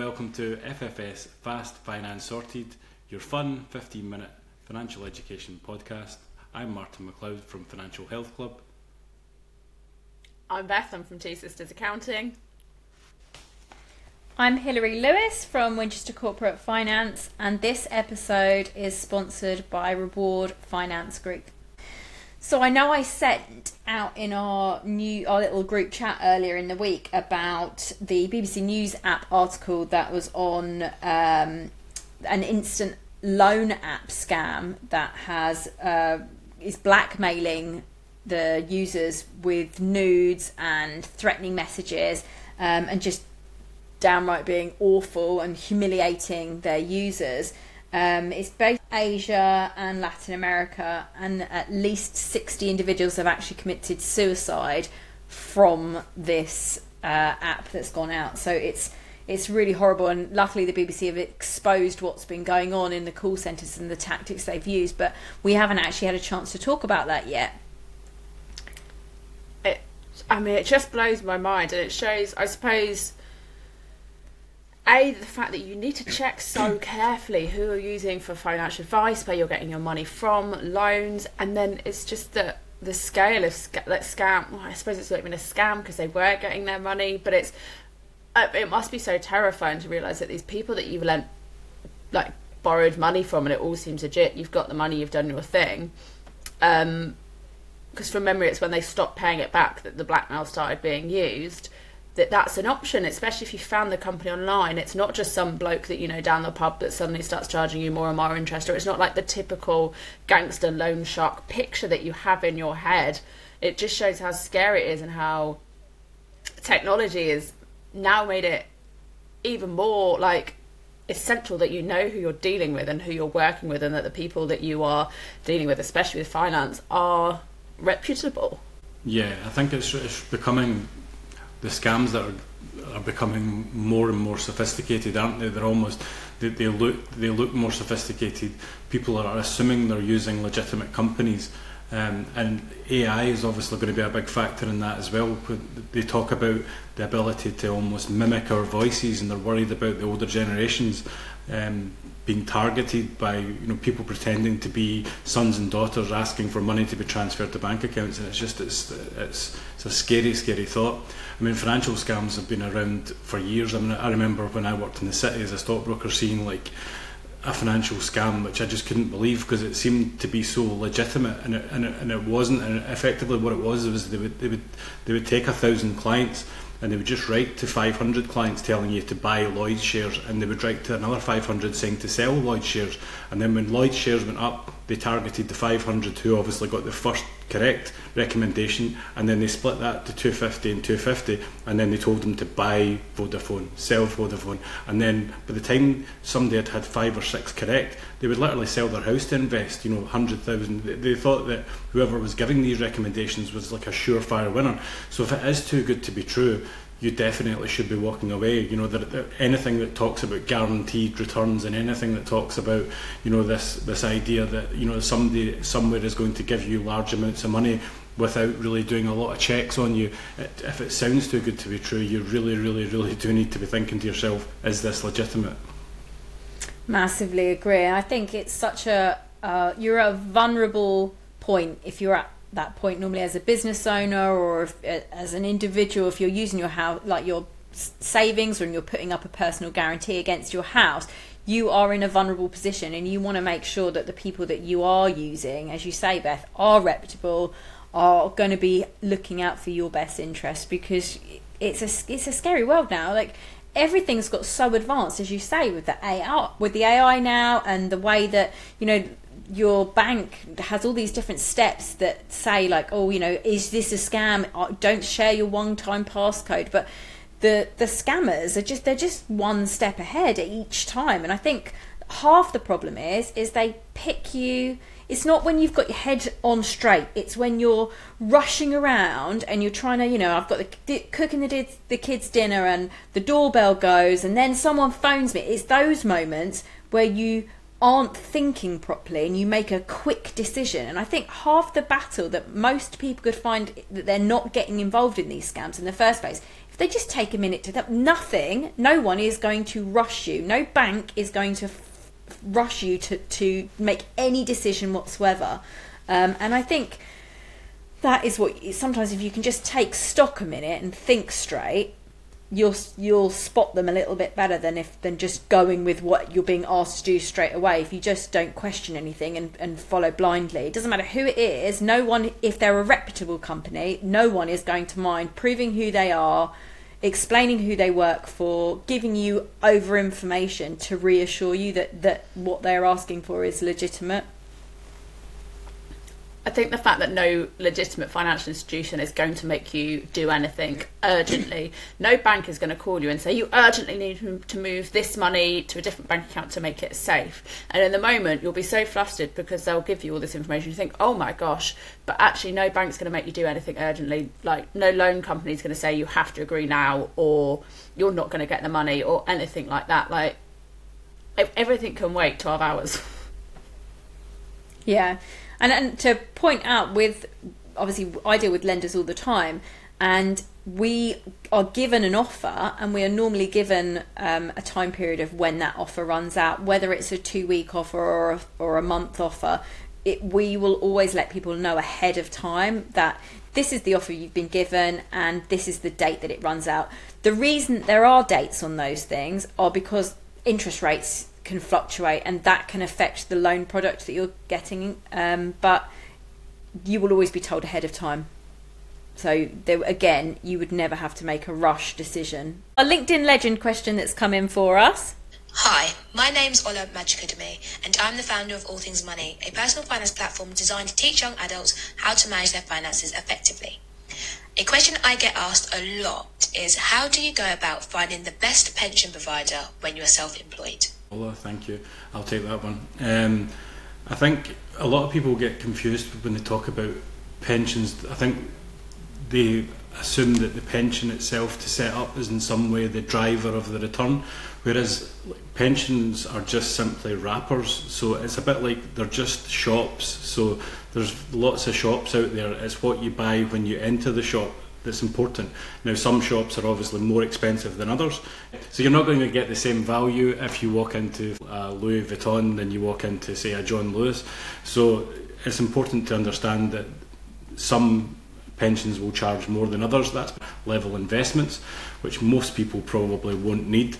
welcome to FFS Fast Finance Sorted, your fun 15 minute financial education podcast. I'm Martin McLeod from Financial Health Club. I'm Beth, I'm from Two Sisters Accounting. I'm Hilary Lewis from Winchester Corporate Finance, and this episode is sponsored by Reward Finance Group. So I know I sent out in our new our little group chat earlier in the week about the BBC News app article that was on um, an instant loan app scam that has uh, is blackmailing the users with nudes and threatening messages um, and just downright being awful and humiliating their users. Um, it's both Asia and Latin America, and at least 60 individuals have actually committed suicide from this uh, app that's gone out. So it's it's really horrible, and luckily the BBC have exposed what's been going on in the call centres and the tactics they've used, but we haven't actually had a chance to talk about that yet. It, I mean, it just blows my mind, and it shows, I suppose a the fact that you need to check so carefully who you're using for financial advice, where you're getting your money from, loans, and then it's just the the scale of sc- that scam. Well, I suppose it's not even a scam because they were getting their money, but it's uh, it must be so terrifying to realize that these people that you've lent like borrowed money from, and it all seems legit. You've got the money, you've done your thing. Um, because from memory, it's when they stopped paying it back that the blackmail started being used that that's an option, especially if you found the company online. It's not just some bloke that you know down the pub that suddenly starts charging you more and more interest, or it's not like the typical gangster loan shark picture that you have in your head. It just shows how scary it is and how technology has now made it even more like essential that you know who you're dealing with and who you're working with, and that the people that you are dealing with, especially with finance, are reputable. Yeah, I think it's, it's becoming the scams that are, are becoming more and more sophisticated, aren't they? They're almost they, they look they look more sophisticated. People are assuming they're using legitimate companies. Um, and AI is obviously going to be a big factor in that as well. They talk about the ability to almost mimic our voices, and they're worried about the older generations um, being targeted by you know people pretending to be sons and daughters asking for money to be transferred to bank accounts, and it's just it's it's, it's a scary, scary thought. I mean, financial scams have been around for years. I mean, I remember when I worked in the city as a stockbroker, seeing like a financial scam, which I just couldn't believe because it seemed to be so legitimate, and it, and it, and it wasn't. And effectively, what it was was they would they would they would take a thousand clients and they would just write to 500 clients telling you to buy Lloyd shares, and they would write to another 500 saying to sell Lloyd shares. And then when Lloyd shares went up they targeted the 500 who obviously got the first correct recommendation, and then they split that to 250 and 250, and then they told them to buy Vodafone, sell Vodafone, and then by the time somebody had had five or six correct, they would literally sell their house to invest, you know, 100,000. They thought that whoever was giving these recommendations was like a surefire winner. So if it is too good to be true, you definitely should be walking away. You know, that, that anything that talks about guaranteed returns and anything that talks about, you know, this this idea that you know somebody somewhere is going to give you large amounts of money without really doing a lot of checks on you. It, if it sounds too good to be true, you really, really, really do need to be thinking to yourself, is this legitimate? Massively agree. I think it's such a uh, you're a vulnerable point if you're at that point normally as a business owner or if, as an individual if you're using your house like your savings or you're putting up a personal guarantee against your house you are in a vulnerable position and you want to make sure that the people that you are using as you say beth are reputable are going to be looking out for your best interest because it's a it's a scary world now. Like everything's got so advanced as you say with the AI with the AI now and the way that you know your bank has all these different steps that say like oh you know is this a scam? Uh, don't share your one time passcode. But the the scammers are just they're just one step ahead each time. And i think half the problem is is they pick you. It's not when you've got your head on straight. It's when you're rushing around and you're trying to you know i've got the cooking the, the kids dinner and the doorbell goes and then someone phones me. It's those moments where you aren't thinking properly and you make a quick decision. And I think half the battle that most people could find that they're not getting involved in these scams in the first place, if they just take a minute to that, nothing, no one is going to rush you. No bank is going to f- rush you to, to make any decision whatsoever. Um, and I think that is what sometimes if you can just take stock a minute and think straight you'll you'll spot them a little bit better than if than just going with what you're being asked to do straight away. If you just don't question anything and, and follow blindly, it doesn't matter who it is. No one, if they're a reputable company, no one is going to mind proving who they are, explaining who they work for, giving you over information to reassure you that that what they're asking for is legitimate. I think the fact that no legitimate financial institution is going to make you do anything urgently, no bank is going to call you and say you urgently need to move this money to a different bank account to make it safe. And in the moment, you'll be so flustered because they'll give you all this information. You think, oh my gosh, but actually, no bank's going to make you do anything urgently. Like, no loan company is going to say you have to agree now or you're not going to get the money or anything like that. Like, everything can wait 12 hours. Yeah. And, and to point out, with obviously, I deal with lenders all the time, and we are given an offer, and we are normally given um, a time period of when that offer runs out, whether it's a two week offer or a, or a month offer. It, we will always let people know ahead of time that this is the offer you've been given and this is the date that it runs out. The reason there are dates on those things are because interest rates can fluctuate and that can affect the loan product that you're getting. Um, but you will always be told ahead of time. So there, again, you would never have to make a rush decision. A LinkedIn legend question that's come in for us. Hi, my name's Ola Majekodunmi, and I'm the founder of All Things Money, a personal finance platform designed to teach young adults how to manage their finances effectively. A question I get asked a lot is how do you go about finding the best pension provider when you are self employed? Ola, thank you. I'll take that one. Um, I think a lot of people get confused when they talk about pensions. I think they assume that the pension itself to set up is in some way the driver of the return, whereas pensions are just simply wrappers. So it's a bit like they're just shops. So there's lots of shops out there. It's what you buy when you enter the shop that's important. Now, some shops are obviously more expensive than others, so you're not going to get the same value if you walk into a Louis Vuitton than you walk into, say, a John Lewis. So it's important to understand that some pensions will charge more than others. That's level investments, which most people probably won't need.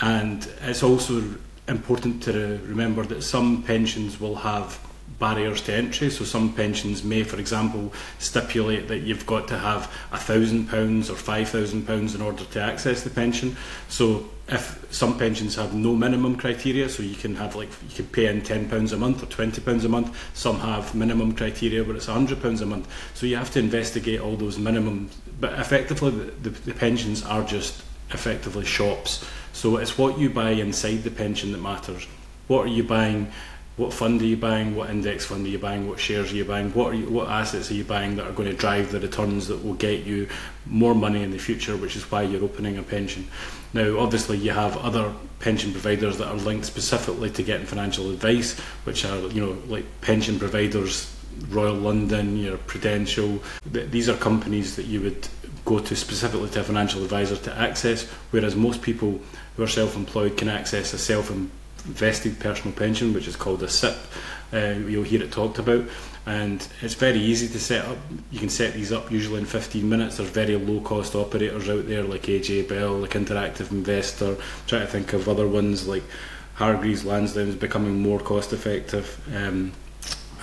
And it's also important to remember that some pensions will have barriers to entry. So some pensions may, for example, stipulate that you've got to have a thousand pounds or five thousand pounds in order to access the pension. So if some pensions have no minimum criteria, so you can have like you can pay in ten pounds a month or twenty pounds a month. Some have minimum criteria where it's hundred pounds a month. So you have to investigate all those minimum. But effectively, the, the, the pensions are just effectively shops. So it's what you buy inside the pension that matters. What are you buying? What fund are you buying, what index fund are you buying, what shares are you buying, what you, what assets are you buying that are going to drive the returns that will get you more money in the future, which is why you're opening a pension. Now, obviously, you have other pension providers that are linked specifically to getting financial advice, which are you know like pension providers, Royal London, your Prudential. These are companies that you would go to specifically to a financial advisor to access, whereas most people who are self-employed can access a self-employed vested personal pension, which is called a SIPP. Uh, you'll hear it talked about, and it's very easy to set up. You can set these up usually in 15 minutes. There's very low cost operators out there like AJ Bell, like Interactive Investor. I'm trying to think of other ones like Hargreaves Lansdown is becoming more cost effective, um,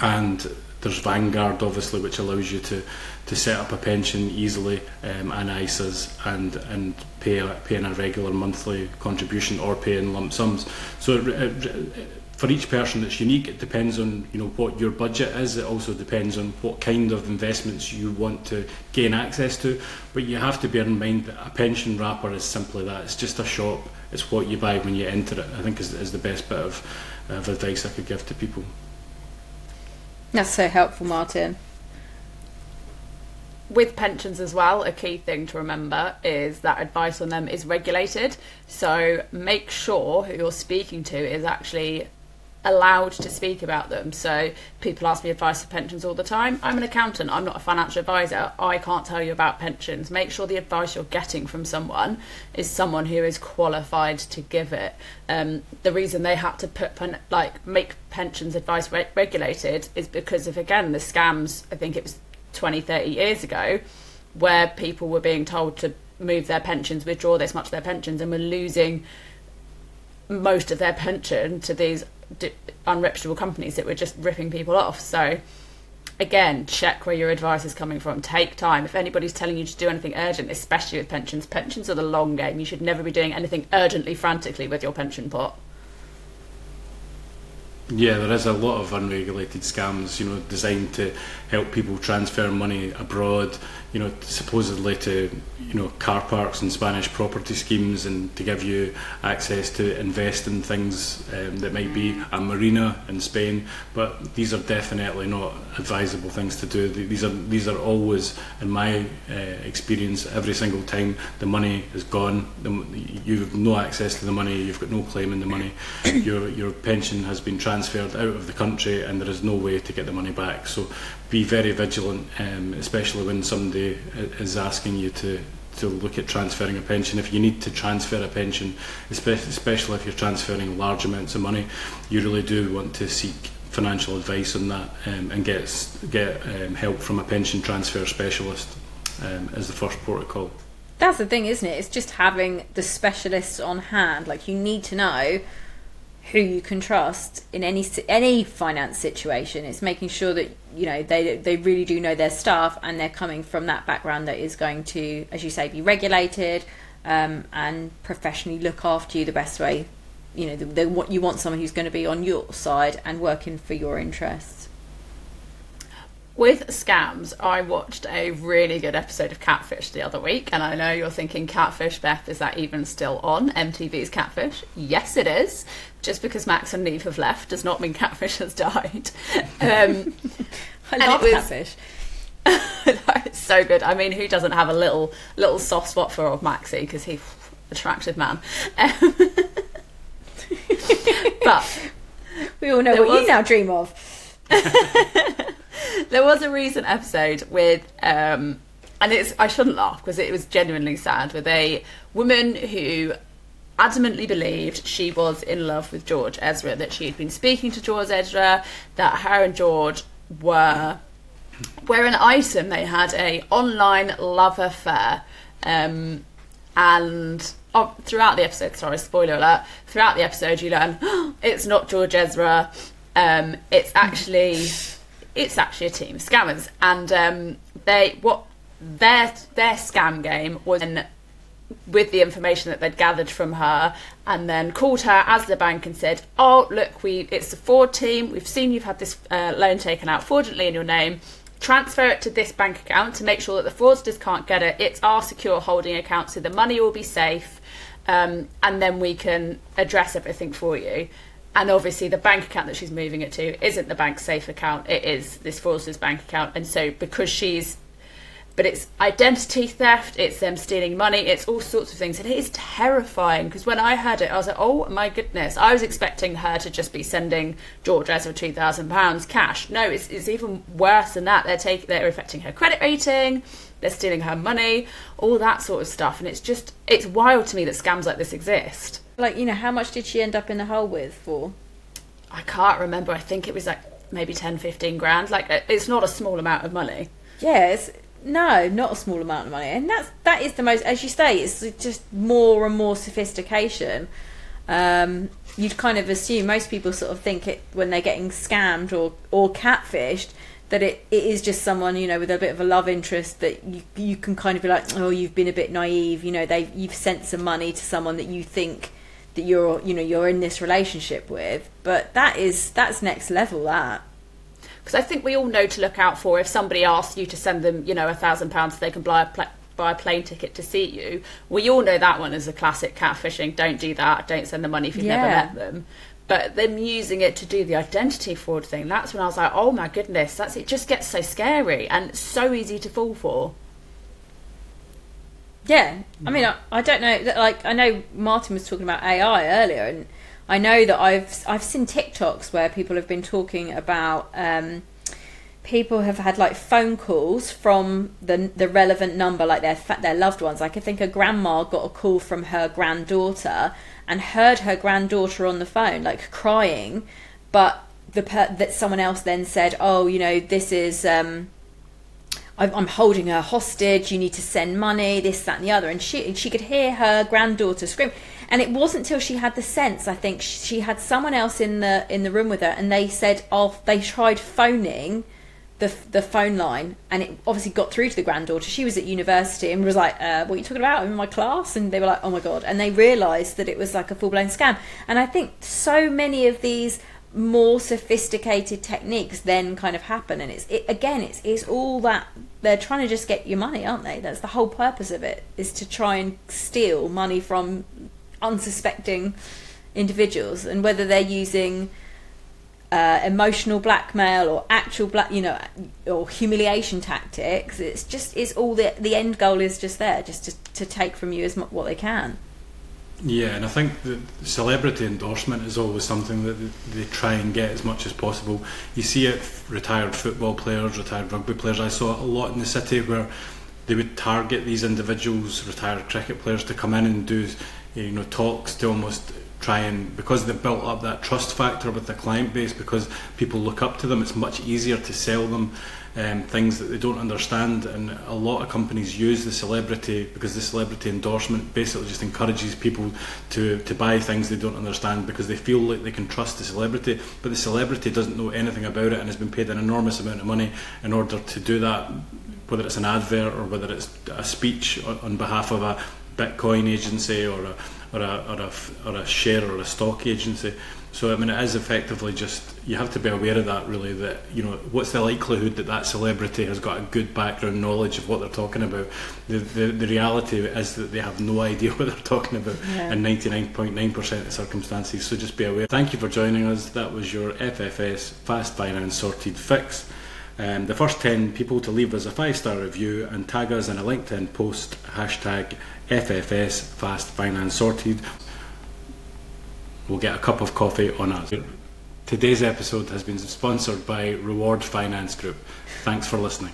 and there's Vanguard obviously, which allows you to to set up a pension easily um, and ISAs and and pay a, paying a regular monthly contribution or paying lump sums. So it, it, for each person it's unique. It depends on you know what your budget is. It also depends on what kind of investments you want to gain access to. But you have to bear in mind that a pension wrapper is simply that. It's just a shop. It's what you buy when you enter it. I think is, is the best bit of, of advice I could give to people. That's so helpful, Martin with pensions as well, a key thing to remember is that advice on them is regulated. So make sure who you're speaking to is actually allowed to speak about them. So people ask me advice for pensions all the time. I'm an accountant. I'm not a financial advisor. I can't tell you about pensions. Make sure the advice you're getting from someone is someone who is qualified to give it. Um, the reason they had to put like make pensions advice re- regulated is because of again the scams. I think it was 20, 30 years ago, where people were being told to move their pensions, withdraw this much of their pensions, and were losing most of their pension to these unreputable companies that were just ripping people off. So, again, check where your advice is coming from. Take time. If anybody's telling you to do anything urgent, especially with pensions, pensions are the long game. You should never be doing anything urgently, frantically with your pension pot. Yeah, there is a lot of unregulated scams, you know, designed to help people transfer money abroad, you know, supposedly to, you know, car parks and Spanish property schemes and to give you access to invest in things um, that might be a marina in Spain. But these are definitely not advisable things to do. These are these are always, in my uh, experience, every single time the money is gone, the, you have no access to the money, you've got no claim in the money, your your pension has been transferred out of the country, and there is no way to get the money back. So be very vigilant, um, especially when somebody is asking you to to look at transferring a pension. If you need to transfer a pension, especially if you're transferring large amounts of money, you really do want to seek financial advice on that um, and get get um, help from a pension transfer specialist um, as the first protocol. That's the thing, isn't it? It's just having the specialists on hand. Like you need to know who you can trust in any any finance situation. It's making sure that you know they they really do know their stuff and they're coming from that background that is going to, as you say, be regulated um, and professionally look after you the best way. You know, you want someone who's going to be on your side and working for your interests. With scams, I watched a really good episode of Catfish the other week, and I know you're thinking, Catfish, Beth, is that even still on MTV's Catfish? Yes, it is. Just because Max and Nev have left does not mean Catfish has died. Um, I love was, Catfish. it's so good. I mean, who doesn't have a little little soft spot for old Maxie? Because he's attractive man. Um, but we all know what was, you now dream of. There was a recent episode with, um, and it's I shouldn't laugh because it was genuinely sad, with a woman who adamantly believed she was in love with George Ezra, that she had been speaking to George Ezra, that her and George were were an item. They had a online love affair, um, and oh, throughout the episode, sorry, spoiler alert. Throughout the episode, you learn oh, it's not George Ezra. Um, it's actually it's actually a team of scammers, and um, they what their their scam game was in, with the information that they'd gathered from her, and then called her as the bank and said, "Oh, look, we it's the Ford team. We've seen you've had this uh, loan taken out fraudulently in your name." Transfer it to this bank account to make sure that the fraudsters can't get it. It's our secure holding account, so the money will be safe, um, and then we can address everything for you and obviously the bank account that she's moving it to isn't the bank's safe account. It is this fraudster's bank account. And so because she's but it's identity theft it's them stealing money it's all sorts of things. And it is terrifying because when i heard it i was like oh my goodness. I was expecting her to just be sending george ezra 2000 pounds cash. No it's, it's even worse than that. They're taking they're affecting her credit rating they're stealing her money all that sort of stuff. And it's just it's wild to me that scams like this exist like, you know, how much did she end up in the hole with for? I can't remember. I think it was like maybe 10, 15 grand. Like, uh, it's not a small amount of money. Yes. No, not a small amount of money. And that's, that is the most, as you say, it's just more and more sophistication. Um, you'd kind of assume most people sort of think it when they're getting scammed or, or catfished that it, it is just someone you know with a bit of a love interest that you you can kind of be like oh you've been a bit naive you know they you've sent some money to someone that you think that you're you know you're in this relationship with but that is that's next level that. Because I think we all know to look out for if somebody asks you to send them you know a thousand pounds so they can buy a pl- buy a plane ticket to see you we all know that one is a classic catfishing don't do that don't send the money if you've yeah. never met them. But them using it to do the identity fraud thing that's when I was like oh my goodness that's it just gets so scary and so easy to fall for yeah, I mean, I, I don't know. Like, I know Martin was talking about AI earlier, and I know that I've I've seen TikToks where people have been talking about um, people have had like phone calls from the the relevant number, like their their loved ones. Like I think a grandma got a call from her granddaughter and heard her granddaughter on the phone, like crying, but the per- that someone else then said, "Oh, you know, this is." Um, I'm holding her hostage. You need to send money, this, that, and the other. And she she could hear her granddaughter scream. And it wasn't till she had the sense. I think she had someone else in the in the room with her, and they said, "Oh, they tried phoning the the phone line, and it obviously got through to the granddaughter. She was at university and was like, uh, "What are you talking about? I'm in my class." And they were like, "Oh my god!" And they realised that it was like a full blown scam. And I think so many of these more sophisticated techniques then kind of happen. And it's it, again it's it's all that they're trying to just get your money aren't they? That's the whole purpose of it is to try and steal money from unsuspecting individuals. And whether they're using uh, emotional blackmail or actual black you know or humiliation tactics it's just it's all the the end goal is just there just to, to take from you as what they can yeah, and I think the celebrity endorsement is always something that they try and get as much as possible. You see it retired football players, retired rugby players. I saw a lot in the city where they would target these individuals, retired cricket players, to come in and do you know talks to almost try and because they've built up that trust factor with the client base because people look up to them. It's much easier to sell them um, things that they don't understand. And a lot of companies use the celebrity because the celebrity endorsement basically just encourages people to, to buy things they don't understand because they feel like they can trust the celebrity, but the celebrity doesn't know anything about it and has been paid an enormous amount of money in order to do that, whether it's an advert or whether it's a speech on, behalf of a Bitcoin agency or a, or a, or a, or a share or a stock agency. So I mean, it is effectively just you have to be aware of that. Really, that you know, what's the likelihood that that celebrity has got a good background knowledge of what they're talking about? The the, the reality is that they have no idea what they're talking about yeah. in ninety nine point nine percent of circumstances. So just be aware. Thank you for joining us. That was your FFS Fast Finance Sorted Fix. Um, the first 10 people to leave us a five star review and tag us in a LinkedIn post hashtag FFS Fast Finance Sorted will get a cup of coffee on us. Today's episode has been sponsored by Reward Finance Group. Thanks for listening.